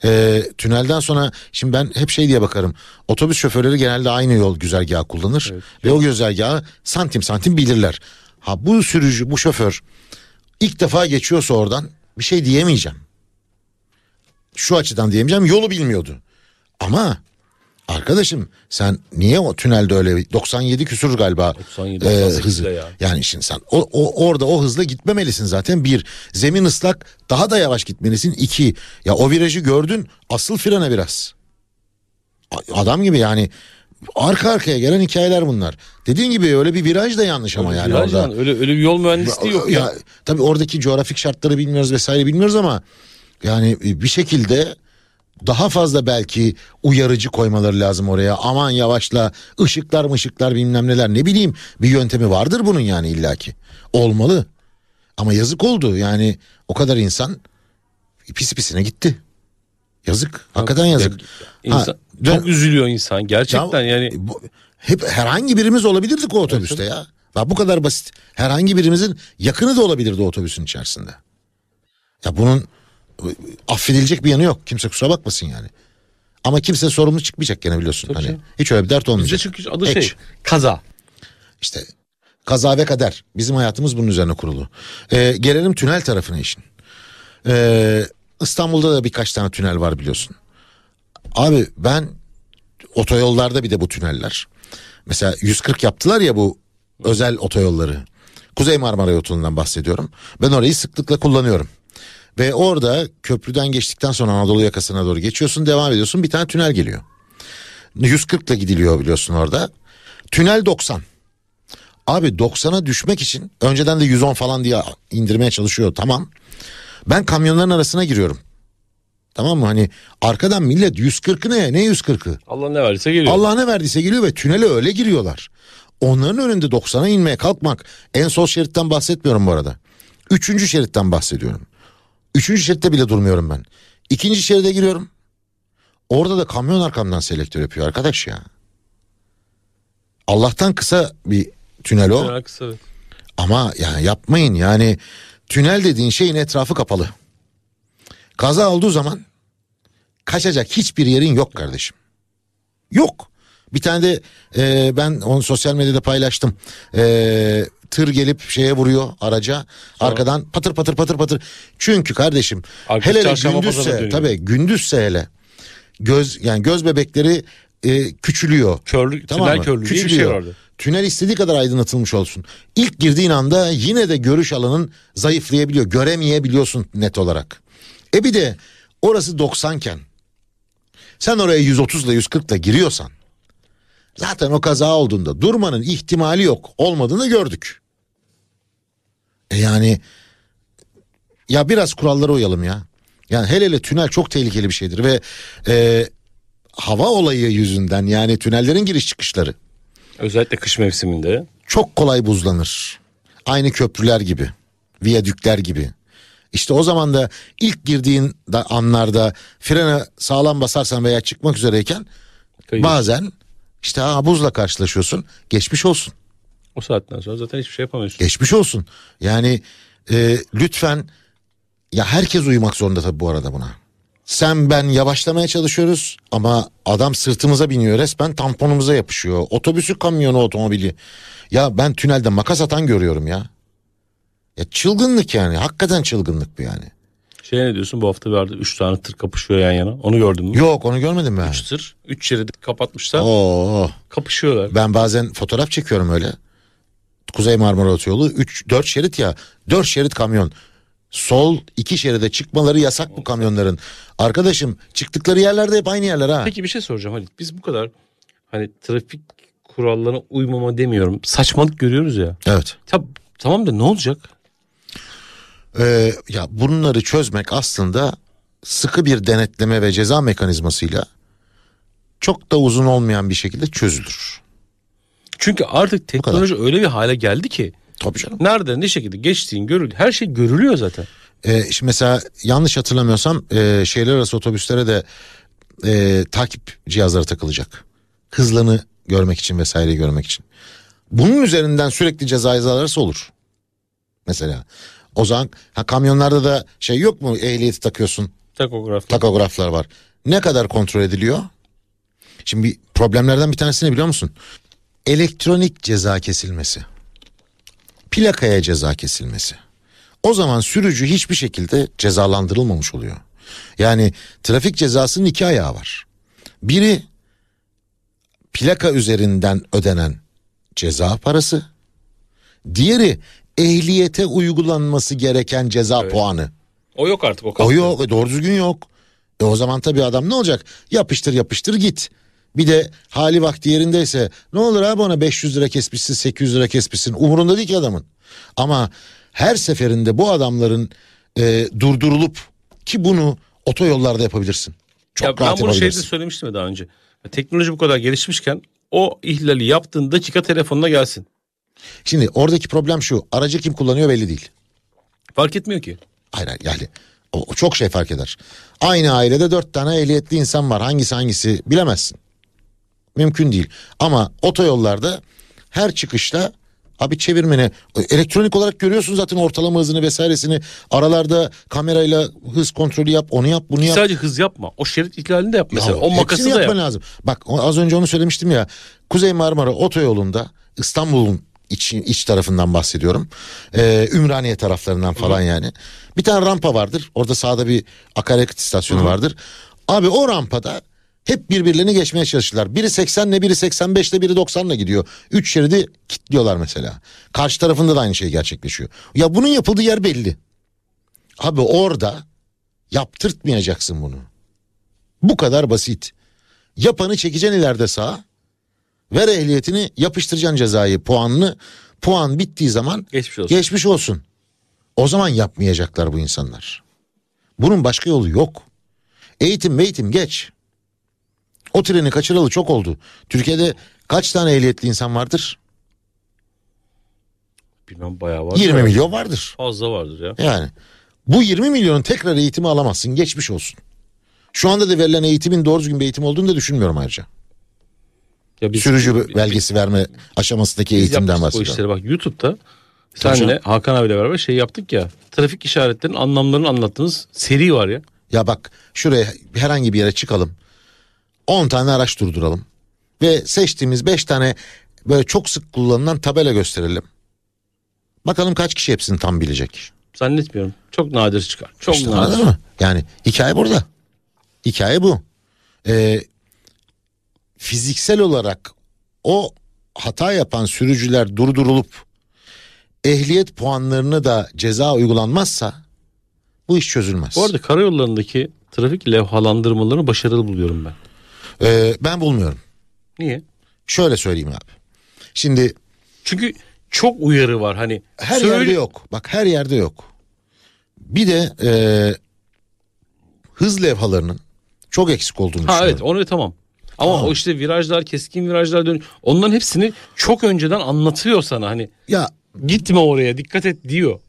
Ee, tünelden sonra şimdi ben hep şey diye bakarım. Otobüs şoförleri genelde aynı yol güzergahı kullanır ve o güzergahı santim santim bilirler. Ha bu sürücü bu şoför ilk defa geçiyorsa oradan bir şey diyemeyeceğim. Şu açıdan diyemeyeceğim yolu bilmiyordu. Ama arkadaşım sen niye o tünelde öyle 97 küsur galiba 97, e, 98 hızı. ya. Yani şimdi sen o, o orada o hızla gitmemelisin zaten bir zemin ıslak daha da yavaş gitmelisin iki ya o virajı gördün asıl frene biraz adam gibi yani arka arkaya gelen hikayeler bunlar dediğin gibi öyle bir viraj da yanlış ama yani orada yani, öyle öyle bir yol mühendisliği yok ya. tabii oradaki coğrafik şartları bilmiyoruz vesaire bilmiyoruz ama yani bir şekilde daha fazla belki uyarıcı koymaları lazım oraya. Aman yavaşla ışıklar mışıklar bilmem neler ne bileyim bir yöntemi vardır bunun yani illaki. Olmalı. Ama yazık oldu yani o kadar insan pis pisine gitti. Yazık. Hakikaten yazık. İnsan, Ha, çok üzülüyor insan gerçekten ya, yani. bu- hep herhangi birimiz olabilirdik o otobüste ya. Bak bu kadar basit. Herhangi birimizin yakını da olabilirdi otobüsün içerisinde. Ya bunun affedilecek bir yanı yok. Kimse kusura bakmasın yani. Ama kimse sorumlu çıkmayacak gene biliyorsun. Tabii hani canım. hiç öyle bir dert Bizde olmayacak. çünkü adı Ek. şey kaza. İşte kaza ve kader. Bizim hayatımız bunun üzerine kurulu. Ee, gelelim tünel tarafına işin. Ee, İstanbul'da da birkaç tane tünel var biliyorsun. Abi ben otoyollarda bir de bu tüneller. Mesela 140 yaptılar ya bu özel otoyolları. Kuzey Marmara Yolundan bahsediyorum. Ben orayı sıklıkla kullanıyorum. Ve orada köprüden geçtikten sonra Anadolu yakasına doğru geçiyorsun devam ediyorsun bir tane tünel geliyor. 140 ile gidiliyor biliyorsun orada. Tünel 90. Abi 90'a düşmek için önceden de 110 falan diye indirmeye çalışıyor tamam. Ben kamyonların arasına giriyorum. Tamam mı? Hani arkadan millet 140'ı ne? Ne 140'ı? Allah ne verdiyse geliyor. Allah ne verdiyse geliyor ve tünele öyle giriyorlar. Onların önünde 90'a inmeye kalkmak en sol şeritten bahsetmiyorum bu arada. Üçüncü şeritten bahsediyorum. Üçüncü şeritte bile durmuyorum ben. İkinci şeride giriyorum. Orada da kamyon arkamdan selektör yapıyor arkadaş ya. Allah'tan kısa bir tünel o. Tünel kısa, evet. Ama yani yapmayın yani tünel dediğin şeyin etrafı kapalı. Kaza olduğu zaman kaçacak hiçbir yerin yok kardeşim. Yok. Bir tane de e, ben onu sosyal medyada paylaştım. E, tır gelip şeye vuruyor araca. Arkadan patır patır patır patır. Çünkü kardeşim Arkası hele gündüzse tabii gündüzse hele göz yani göz bebekleri e, küçülüyor. Körlük, Tamam tünel mı? körlüğü şey Küçülüyor. vardı. Tünel istediği kadar aydınlatılmış olsun. İlk girdiğin anda yine de görüş alanın zayıflayabiliyor. Göremeyebiliyorsun net olarak. E bir de orası 90 iken sen oraya 130 ile 140 ile giriyorsan zaten o kaza olduğunda durmanın ihtimali yok. Olmadığını gördük. E yani ya biraz kurallara uyalım ya. Yani hele hele tünel çok tehlikeli bir şeydir ve e, hava olayı yüzünden yani tünellerin giriş çıkışları Özellikle kış mevsiminde. çok kolay buzlanır. Aynı köprüler gibi, viyadükler gibi. İşte o zaman da ilk girdiğin da anlarda frene sağlam basarsan veya çıkmak üzereyken Kayıyor. bazen işte ha, buzla karşılaşıyorsun. Geçmiş olsun. O saatten sonra zaten hiçbir şey yapamıyorsun. Geçmiş olsun. Yani e, lütfen ya herkes uyumak zorunda tabii bu arada buna. Sen ben yavaşlamaya çalışıyoruz ama adam sırtımıza biniyor resmen tamponumuza yapışıyor. Otobüsü kamyonu otomobili. Ya ben tünelde makas atan görüyorum ya. Ya çılgınlık yani hakikaten çılgınlık bu yani. Şey ne diyorsun bu hafta vardı 3 tane tır kapışıyor yan yana. Onu gördün mü? Yok onu görmedim ben. 3 tır 3 şeridi kapatmışlar. Oo, Kapışıyorlar. ben bazen fotoğraf çekiyorum öyle. Kuzey Marmara Otoyolu 3 4 şerit ya. 4 şerit kamyon. Sol iki şeride çıkmaları yasak bu kamyonların. Arkadaşım çıktıkları yerlerde hep aynı yerler ha. Peki bir şey soracağım Halit. Biz bu kadar hani trafik kurallarına uymama demiyorum. Saçmalık görüyoruz ya. Evet. Tab tamam da ne olacak? Ee, ya bunları çözmek aslında sıkı bir denetleme ve ceza mekanizmasıyla çok da uzun olmayan bir şekilde çözülür. Çünkü artık teknoloji öyle bir hale geldi ki Tabii canım. nerede ne şekilde geçtiğin görülüyor. Her şey görülüyor zaten. Ee, şimdi mesela yanlış hatırlamıyorsam e, şehirler arası otobüslere de e, takip cihazları takılacak. Hızlarını görmek için vesaire görmek için. Bunun üzerinden sürekli ceza yazarlarsa olur. Mesela o zaman ha, kamyonlarda da şey yok mu ehliyeti takıyorsun Takograf. takograflar var. Ne kadar kontrol ediliyor? Şimdi bir problemlerden bir tanesini biliyor musun? Elektronik ceza kesilmesi. Plakaya ceza kesilmesi. O zaman sürücü hiçbir şekilde cezalandırılmamış oluyor. Yani trafik cezasının iki ayağı var. Biri plaka üzerinden ödenen ceza parası. Diğeri ehliyete uygulanması gereken ceza puanı. O yok artık o O kalktı. yok e, doğru düzgün yok. E o zaman tabii adam ne olacak? Yapıştır yapıştır git. Bir de hali vakti yerindeyse ne olur abi ona 500 lira kesmişsin 800 lira kesmişsin umurunda değil ki adamın. Ama her seferinde bu adamların e, durdurulup ki bunu otoyollarda yapabilirsin. Çok Ya ben rahat bunu şeyde söylemiştim ya daha önce. Teknoloji bu kadar gelişmişken o ihlali yaptığın dakika telefonuna gelsin. Şimdi oradaki problem şu aracı kim kullanıyor belli değil. Fark etmiyor ki. Hayır hayır yani o, o çok şey fark eder. Aynı ailede dört tane ehliyetli insan var. Hangisi hangisi bilemezsin. Mümkün değil. Ama otoyollarda her çıkışta abi çevirmeni elektronik olarak görüyorsun zaten ortalama hızını vesairesini. Aralarda kamerayla hız kontrolü yap onu yap bunu yap. Sadece hız yapma. O şerit ihlalini de yap mesela. Ya, o makası da yap. lazım. Bak az önce onu söylemiştim ya. Kuzey Marmara otoyolunda İstanbul'un iç, iç tarafından bahsediyorum. Ee, Ümraniye taraflarından falan yani. Bir tane rampa vardır. Orada sağda bir akaryakıt istasyonu vardır. Abi o rampada hep birbirlerini geçmeye çalışırlar. Biri 80 ile biri 85 ile biri 90 ile gidiyor. Üç şeridi kilitliyorlar mesela. Karşı tarafında da aynı şey gerçekleşiyor. Ya bunun yapıldığı yer belli. Abi orada yaptırtmayacaksın bunu. Bu kadar basit. Yapanı çekeceksin ileride sağa. Ver ehliyetini yapıştıracaksın cezayı puanını. Puan bittiği zaman Geçmiş olsun. geçmiş olsun. O zaman yapmayacaklar bu insanlar. Bunun başka yolu yok. Eğitim eğitim geç. O treni kaçıralı çok oldu. Türkiye'de kaç tane ehliyetli insan vardır? Bilmem bayağı var. 20 milyon vardır. Fazla vardır ya. Yani bu 20 milyonun tekrar eğitimi alamazsın. Geçmiş olsun. Şu anda da verilen eğitimin doğru düzgün bir eğitim olduğunu da düşünmüyorum ayrıca. ya biz, Sürücü biz- belgesi verme aşamasındaki eğitimden yaptık o bahsediyorum. işleri bak YouTube'da senle. Hakan abiyle beraber şey yaptık ya. Trafik işaretlerinin anlamlarını anlattığımız seri var ya. Ya bak şuraya herhangi bir yere çıkalım. 10 tane araç durduralım. Ve seçtiğimiz 5 tane böyle çok sık kullanılan tabela gösterelim. Bakalım kaç kişi hepsini tam bilecek. Zannetmiyorum. Çok nadir çıkar. Çok İşte nadir. mı? Yani hikaye burada. Hikaye bu. Ee, fiziksel olarak o hata yapan sürücüler durdurulup ehliyet puanlarına da ceza uygulanmazsa bu iş çözülmez. Bu arada karayollarındaki trafik levhalandırmalarını başarılı buluyorum ben. Ee, ben bulmuyorum. Niye? Şöyle söyleyeyim abi. Şimdi Çünkü çok uyarı var hani. her söyle- yerde yok. Bak her yerde yok. Bir de e, hız levhalarının çok eksik olduğunu Ha düşünüyorum. evet onu tamam. Ama Tamam. o işte virajlar, keskin virajlar dön. Onların hepsini çok önceden anlatıyor sana hani. Ya Gitme oraya, dikkat et diyor.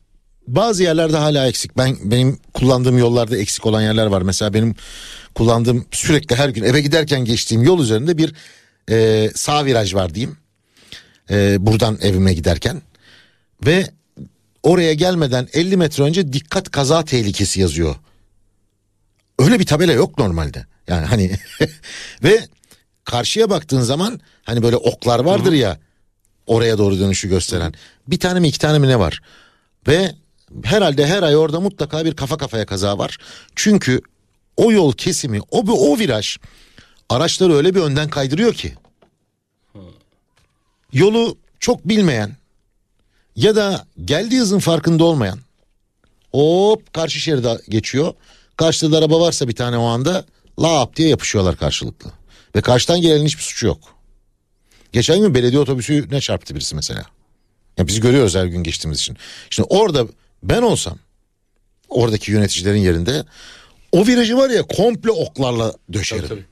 bazı yerlerde hala eksik. Ben benim kullandığım yollarda eksik olan yerler var. Mesela benim kullandığım sürekli her gün eve giderken geçtiğim yol üzerinde bir e, sağ viraj var diyeyim. E, buradan evime giderken ve oraya gelmeden 50 metre önce dikkat kaza tehlikesi yazıyor. Öyle bir tabela yok normalde. Yani hani ve karşıya baktığın zaman hani böyle oklar vardır ya oraya doğru dönüşü gösteren. Bir tane mi iki tane mi ne var? Ve herhalde her ay orada mutlaka bir kafa kafaya kaza var. Çünkü o yol kesimi, o o viraj araçları öyle bir önden kaydırıyor ki. Yolu çok bilmeyen ya da geldiği hızın farkında olmayan hop karşı şeride geçiyor. Karşıda da araba varsa bir tane o anda lap diye yapışıyorlar karşılıklı. Ve karşıdan gelenin hiçbir suçu yok. Geçen gün belediye otobüsü ne çarptı birisi mesela. Ya biz görüyoruz her gün geçtiğimiz için. Şimdi orada ben olsam oradaki yöneticilerin yerinde o virajı var ya komple oklarla döşerim. Tabii.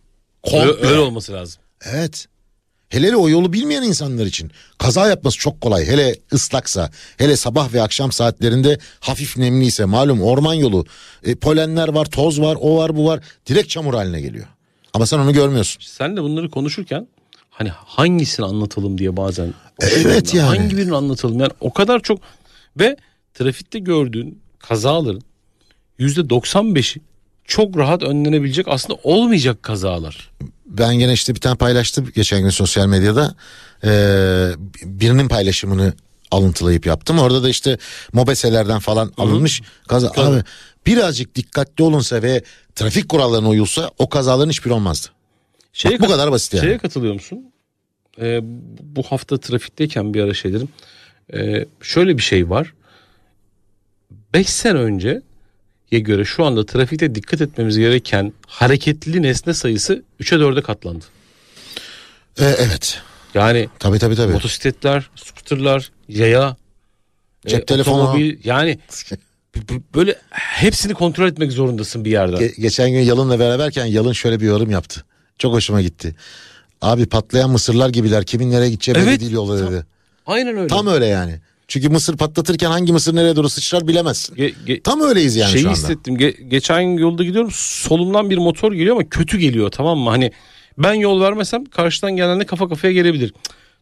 Komple. Öyle, öyle olması lazım. Evet. Hele hele o yolu bilmeyen insanlar için kaza yapması çok kolay. Hele ıslaksa, hele sabah ve akşam saatlerinde hafif nemliyse malum orman yolu, e, polenler var, toz var, o var, bu var. Direkt çamur haline geliyor. Ama sen onu görmüyorsun. Sen de bunları konuşurken hani hangisini anlatalım diye bazen. Evet yani. Hangi birini anlatalım? Yani o kadar çok ve trafikte gördüğün kazaların yüzde 95'i çok rahat önlenebilecek aslında olmayacak kazalar. Ben gene işte bir tane paylaştım geçen gün sosyal medyada. Ee, birinin paylaşımını alıntılayıp yaptım. Orada da işte mobeselerden falan alınmış kaza. Abi birazcık dikkatli olunsa ve trafik kurallarına uyulsa o kazaların hiçbiri olmazdı. Şeye Bak bu kadar basit yani. Şeye katılıyor musun? Ee, bu hafta trafikteyken bir ara şey dedim. Ee, şöyle bir şey var. 5 sene önceye göre şu anda trafikte dikkat etmemiz gereken hareketli nesne sayısı 3'e 4'e katlandı. Ee, evet. Yani Tabii tabii tabii. motosikletler, skuterlar, yaya, Cep e, telefonu. otomobil yani böyle hepsini kontrol etmek zorundasın bir yerde. Ge- geçen gün Yalın'la beraberken Yalın şöyle bir yorum yaptı. Çok hoşuma gitti. Abi patlayan mısırlar gibiler. Kimin nereye gideceği belli Evet. değil yolda dedi. Aynen öyle. Tam öyle yani. Çünkü mısır patlatırken hangi mısır nereye doğru sıçrar bilemezsin. Ge- ge- Tam öyleyiz yani Şeyi şu anda. hissettim. Ge- geçen yolda gidiyorum. Solumdan bir motor geliyor ama kötü geliyor tamam mı? Hani ben yol vermesem karşıdan gelenle kafa kafaya gelebilir.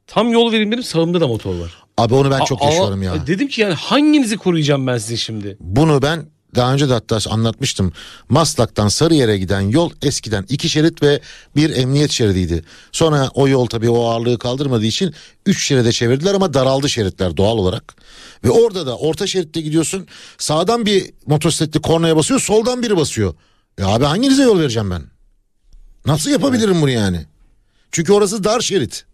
Tam yol vereyim dedim sağımda da motor var. Abi onu ben çok Aa, yaşıyorum ya. Dedim ki yani hanginizi koruyacağım ben size şimdi? Bunu ben daha önce de hatta anlatmıştım. Maslak'tan Sarıyer'e giden yol eskiden iki şerit ve bir emniyet şeridiydi. Sonra o yol tabii o ağırlığı kaldırmadığı için üç şeride çevirdiler ama daraldı şeritler doğal olarak. Ve orada da orta şeritte gidiyorsun sağdan bir motosikletli kornaya basıyor soldan biri basıyor. Ya abi hanginize yol vereceğim ben? Nasıl yapabilirim bunu yani? Çünkü orası dar şerit.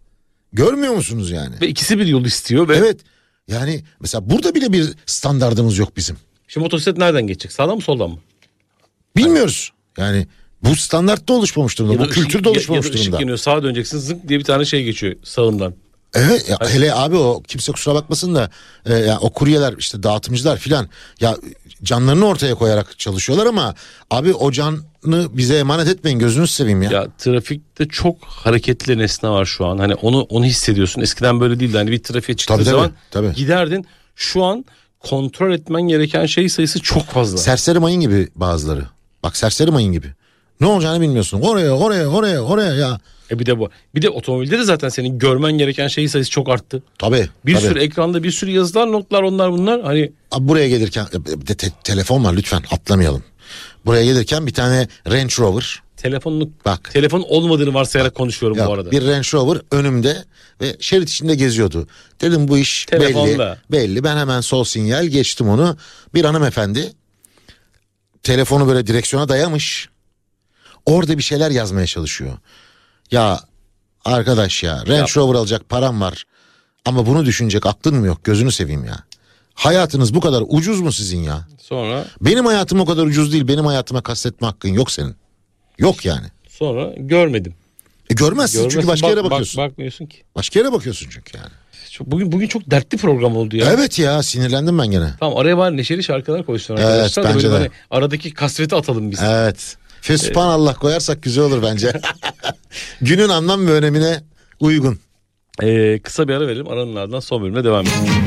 Görmüyor musunuz yani? Ve ikisi bir yol istiyor ve Evet. Yani mesela burada bile bir standardımız yok bizim. Şimdi motosiklet nereden geçecek? Sağdan mı soldan mı? Bilmiyoruz. Yani bu standartta oluşmamış durumda. Ya da bu kültürde ışık- ya- oluşmamış ya da ışık durumda. yanıyor sağa döneceksin zınk diye bir tane şey geçiyor sağından. Evet ya hele abi o kimse kusura bakmasın da e, ya o kuryeler işte dağıtımcılar filan ya canlarını ortaya koyarak çalışıyorlar ama abi o canı bize emanet etmeyin gözünüzü seveyim ya. Ya trafikte çok hareketli nesne var şu an. Hani onu onu hissediyorsun. Eskiden böyle değildi. Hani bir trafiğe Tabii, tabii, zaman tabii. giderdin. Şu an kontrol etmen gereken şey sayısı çok fazla. Serseri mayın gibi bazıları. Bak serseri mayın gibi. Ne olacağını bilmiyorsun. Oraya oraya oraya oraya ya. E bir de bu. Bir de otomobilde de zaten senin görmen gereken şey sayısı çok arttı. Tabii. Bir tabii. sürü ekranda bir sürü yazılar, notlar, onlar bunlar. Hani Abi buraya gelirken bir de te- telefon var lütfen atlamayalım. Buraya gelirken bir tane Range Rover telefonun Bak. telefon olmadığını varsayarak konuşuyorum Ya, bu arada. Bir Range Rover önümde ve şerit içinde geziyordu. Dedim bu iş Telefonla. belli. Belli. Ben hemen sol sinyal geçtim onu. Bir hanımefendi telefonu böyle direksiyona dayamış. Orada bir şeyler yazmaya çalışıyor. Ya Arkadaş ya Range Rover alacak param var. Ama bunu düşünecek aklın mı yok gözünü seveyim ya. Hayatınız bu kadar ucuz mu sizin ya? Sonra Benim hayatım o kadar ucuz değil. Benim hayatıma kastetme hakkın yok senin. Yok yani. sonra görmedim. E görmezsin çünkü Görmezsin, başka bak- yere bak- bakıyorsun. bakmıyorsun ki. Başka yere bakıyorsun çünkü yani. Çok- Bugün bugün çok dertli program oldu ya. Evet ya sinirlendim ben gene. Tamam araya bari neşeli şarkılar koysun Evet, arkadaşlar. da bence böyle de. hani aradaki kasveti atalım biz. Evet. Fesubhan Allah koyarsak güzel olur bence. Günün anlam ve önemine uygun. Ee, kısa bir ara verelim. Aranın ardından son bölüme devam edelim.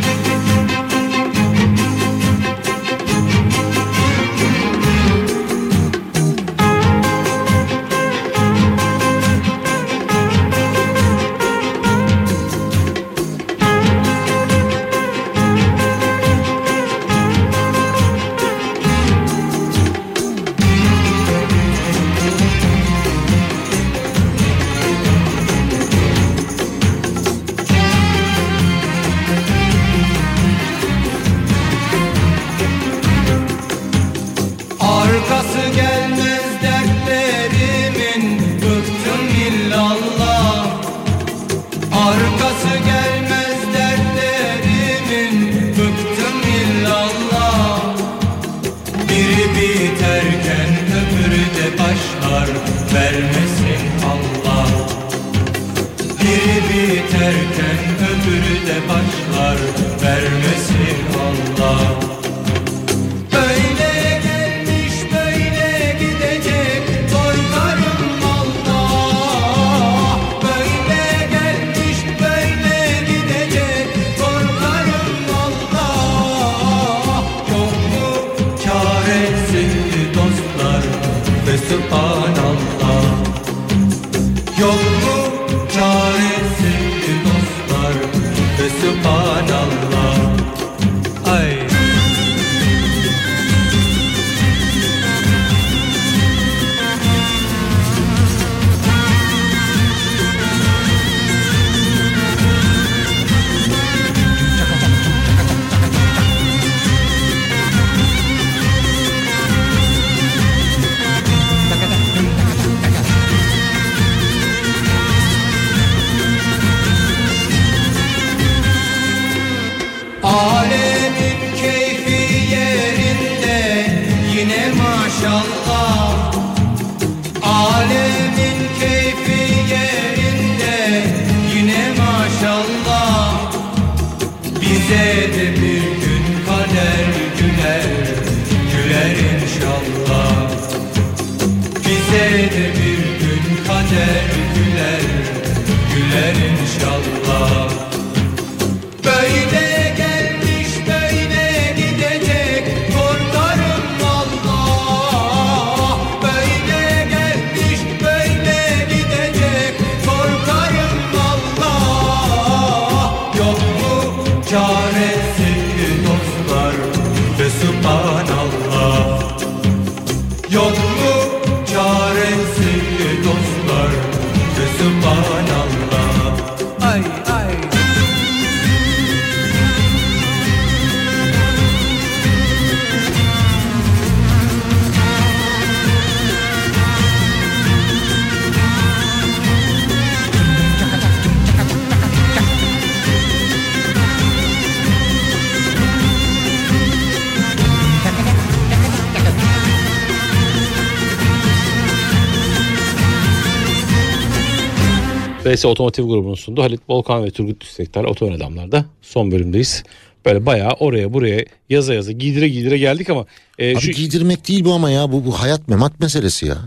VS Otomotiv grubunun sunduğu Halit Volkan ve Turgut Tüstekler Otoyon Adamlar'da son bölümdeyiz. Böyle bayağı oraya buraya yaza yaza giydire giydire geldik ama e, Abi şu giydirmek değil bu ama ya bu, bu hayat memat meselesi ya.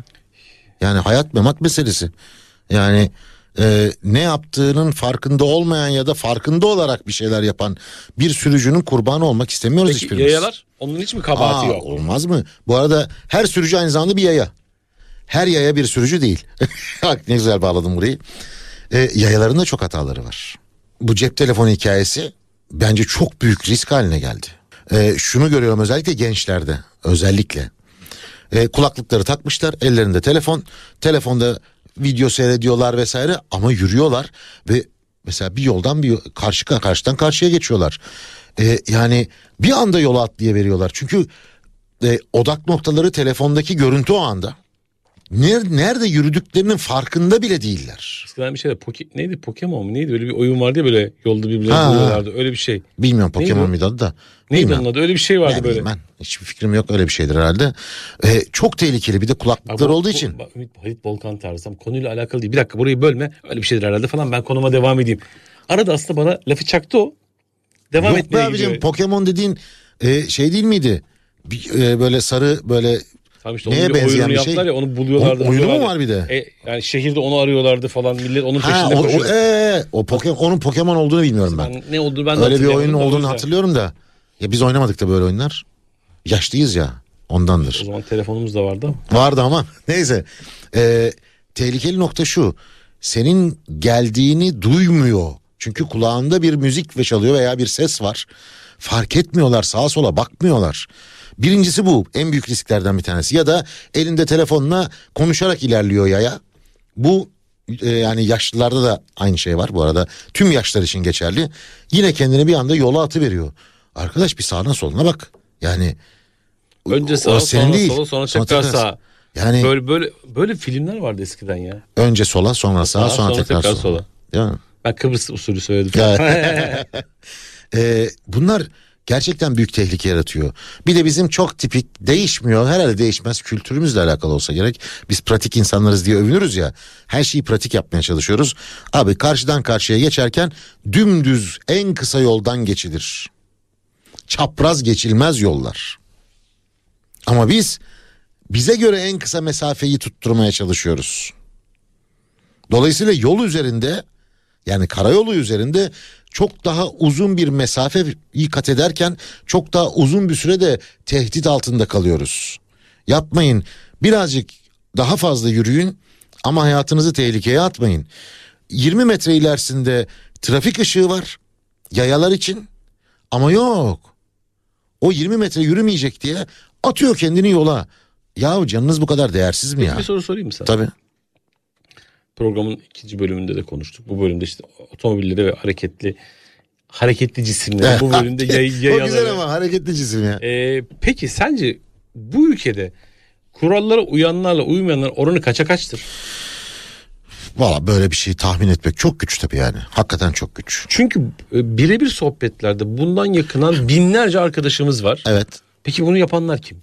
Yani hayat memat meselesi. Yani e, ne yaptığının farkında olmayan ya da farkında olarak bir şeyler yapan bir sürücünün kurbanı olmak istemiyoruz peki hiçbirimiz. yayalar onun hiç mi kabahati Aa, yok? Olmaz mı? Bu arada her sürücü aynı zamanda bir yaya. Her yaya bir sürücü değil. Bak ne güzel bağladım burayı. E, yayaların da çok hataları var. Bu cep telefonu hikayesi bence çok büyük risk haline geldi. E, şunu görüyorum özellikle gençlerde özellikle. E, kulaklıkları takmışlar ellerinde telefon. Telefonda video seyrediyorlar vesaire ama yürüyorlar ve mesela bir yoldan bir karşı karşıdan karşıya geçiyorlar. E, yani bir anda yola atlayıveriyorlar. Çünkü e, odak noktaları telefondaki görüntü o anda. Ner- nerede yürüdüklerinin farkında bile değiller. Eskiden bir şey de Poke, neydi Pokemon mu neydi öyle bir oyun vardı ya böyle yolda birbirlerine Ha. buluyorlardı öyle bir şey. Bilmiyorum Pokemon muydu adı da. Neydi Bilmiyorum. onun adı öyle bir şey vardı Ne böyle. ben. Hiçbir fikrim yok öyle bir şeydir herhalde. Ee, çok tehlikeli bir de kulaklıklar bu- olduğu bu- için. Bak, Ümit Halit Volkan tarzı tam konuyla alakalı değil. Bir dakika burayı bölme öyle bir şeydir herhalde falan ben konuma devam edeyim. Arada aslında bana lafı çaktı o. Devam Yok be etmeye abicim gidiyor. Pokemon dediğin e, şey değil miydi? Bir, e, böyle sarı böyle Tamam işte neye onun benzeyen bir yaptılar şey? ya onu buluyorlardı. O- oyunu mu var bir de? E, yani şehirde onu arıyorlardı falan millet onun Ha peşinde o, o, koşuyordu. ee, o Pokemon, onun Pokemon olduğunu bilmiyorum ben. Ben ne olduğunu ben de Öyle bir oyunun olduğunu hatırlıyorum da. Ya biz oynamadık da böyle oyunlar. Yaşlıyız ya ondandır. O zaman telefonumuz da vardı ama. Vardı ama neyse. Ee, tehlikeli nokta şu. Senin geldiğini duymuyor. Çünkü kulağında bir müzik ve çalıyor veya bir ses var. Fark etmiyorlar sağa sola bakmıyorlar. Birincisi bu en büyük risklerden bir tanesi. Ya da elinde telefonla konuşarak ilerliyor yaya. Bu e, yani yaşlılarda da aynı şey var bu arada. Tüm yaşlar için geçerli. Yine kendini bir anda yola atıveriyor. Arkadaş bir sağına soluna bak. Yani Önce sağa sonra değil. sola sonra tekrar sağa. yani Böyle böyle böyle filmler vardı eskiden ya. Önce sola sonra sağa Sağa, sonra, sonra tekrar, tekrar sola. sola. Değil mi? Ben Kıbrıs usulü söyledim. Ee, bunlar gerçekten büyük tehlike yaratıyor. Bir de bizim çok tipik değişmiyor. Herhalde değişmez kültürümüzle alakalı olsa gerek. Biz pratik insanlarız diye övünürüz ya. Her şeyi pratik yapmaya çalışıyoruz. Abi karşıdan karşıya geçerken dümdüz en kısa yoldan geçilir. Çapraz geçilmez yollar. Ama biz bize göre en kısa mesafeyi tutturmaya çalışıyoruz. Dolayısıyla yol üzerinde yani karayolu üzerinde çok daha uzun bir mesafeyi kat ederken çok daha uzun bir sürede tehdit altında kalıyoruz. Yapmayın. Birazcık daha fazla yürüyün ama hayatınızı tehlikeye atmayın. 20 metre ilerisinde trafik ışığı var yayalar için ama yok. O 20 metre yürümeyecek diye atıyor kendini yola. Yahu canınız bu kadar değersiz mi ya? Bir soru sorayım mı sana? Tabii. Programın ikinci bölümünde de konuştuk. Bu bölümde işte otomobilleri ve hareketli hareketli cisimleri. bu bölümde yay, o güzel ama hareketli cisim ya. Ee, peki sence bu ülkede kurallara uyanlarla uymayanlar oranı kaça kaçtır? Valla böyle bir şey tahmin etmek çok güç tabii yani. Hakikaten çok güç. Çünkü e, birebir sohbetlerde bundan yakınan binlerce arkadaşımız var. Evet. Peki bunu yapanlar kim?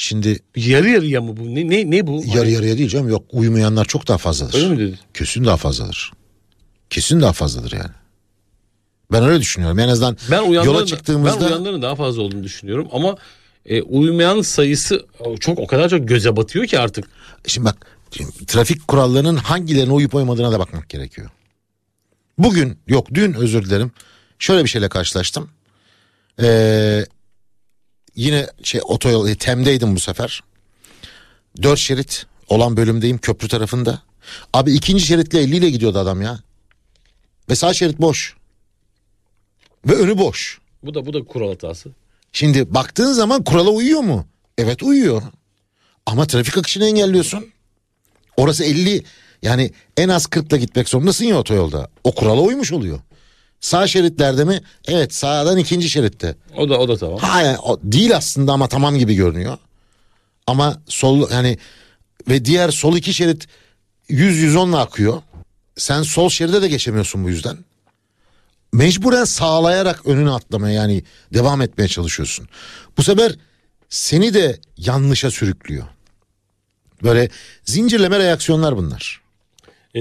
Şimdi Yarı yarıya mı bu? Ne ne, ne bu? yarı yarıya değil canım yok uyumayanlar çok daha fazladır. Öyle mi dedi? Kesin daha fazladır. Kesin daha fazladır yani. Ben öyle düşünüyorum. En azından Ben yola çıktığımızda ben uyanların daha fazla olduğunu düşünüyorum ama e, uyumayan sayısı çok o kadar çok göze batıyor ki artık. şimdi bak şimdi trafik kurallarının hangilerine uyup uymadığına da bakmak gerekiyor. Bugün yok dün özür dilerim. Şöyle bir şeyle karşılaştım. Ee, yine şey otoyol e, Tem'deydim bu sefer. Dört şerit olan bölümdeyim köprü tarafında. Abi ikinci şeritle 50 ile gidiyordu adam ya. Ve sağ şerit boş. Ve önü boş. Bu da bu da kural hatası. Şimdi baktığın zaman kurala uyuyor mu? Evet uyuyor. Ama trafik akışını engelliyorsun. Orası 50 yani en az 40'la gitmek zorundasın ya otoyolda. O kurala uymuş oluyor. Sağ şeritlerde mi? Evet sağdan ikinci şeritte. O da o da tamam. Ha yani o değil aslında ama tamam gibi görünüyor. Ama sol yani ve diğer sol iki şerit 100-110'la akıyor. Sen sol şeride de geçemiyorsun bu yüzden. Mecburen sağlayarak önüne atlamaya yani devam etmeye çalışıyorsun. Bu sefer seni de yanlışa sürüklüyor. Böyle zincirleme reaksiyonlar bunlar. E,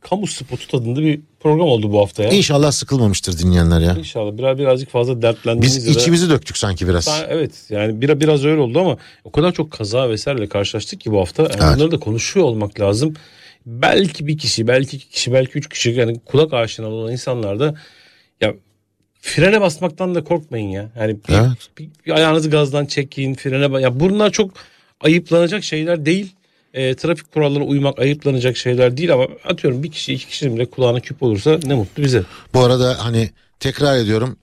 kamu spotu tadında bir program oldu bu hafta ya. İnşallah sıkılmamıştır dinleyenler ya. İnşallah biraz birazcık fazla dertlendiğimiz Biz ya da- içimizi döktük sanki biraz. Ha, evet yani biraz biraz öyle oldu ama o kadar çok kaza vesaireyle karşılaştık ki bu hafta. Yani Evet. Bunları da konuşuyor olmak lazım. Belki bir kişi, belki iki kişi, belki üç kişi yani kulak aşinalı olan insanlar da ya frene basmaktan da korkmayın ya. Yani bir, Evet. bir- bir ayağınızı gazdan çekin, frene ya bunlar çok ayıplanacak şeyler değil. E, trafik kurallarına uymak ayıplanacak şeyler değil ama atıyorum bir kişi iki kişinin bile kulağına küp olursa ne mutlu bize. Bu arada hani tekrar ediyorum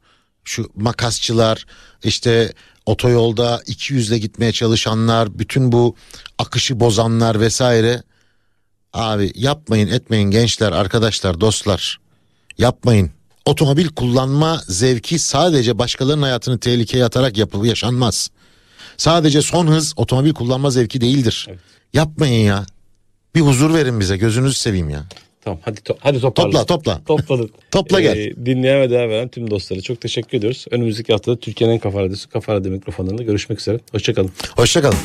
şu makasçılar işte otoyolda 200 ile gitmeye çalışanlar bütün bu akışı bozanlar vesaire abi yapmayın etmeyin gençler arkadaşlar dostlar yapmayın. Otomobil kullanma zevki sadece başkalarının hayatını tehlikeye atarak yapılıp yaşanmaz. Sadece son hız otomobil kullanma zevki değildir. Yapmayın ya. Bir huzur verin bize gözünüzü seveyim ya. Tamam hadi, to- hadi toparla. Topla topla. Topladık. topla gel. Ee, dinleyen ve değer veren tüm dostlara çok teşekkür ediyoruz. Önümüzdeki haftada Türkiye'nin en kafa radyosu kafa radyo mikrofonlarında görüşmek üzere. Hoşçakalın. Hoşçakalın.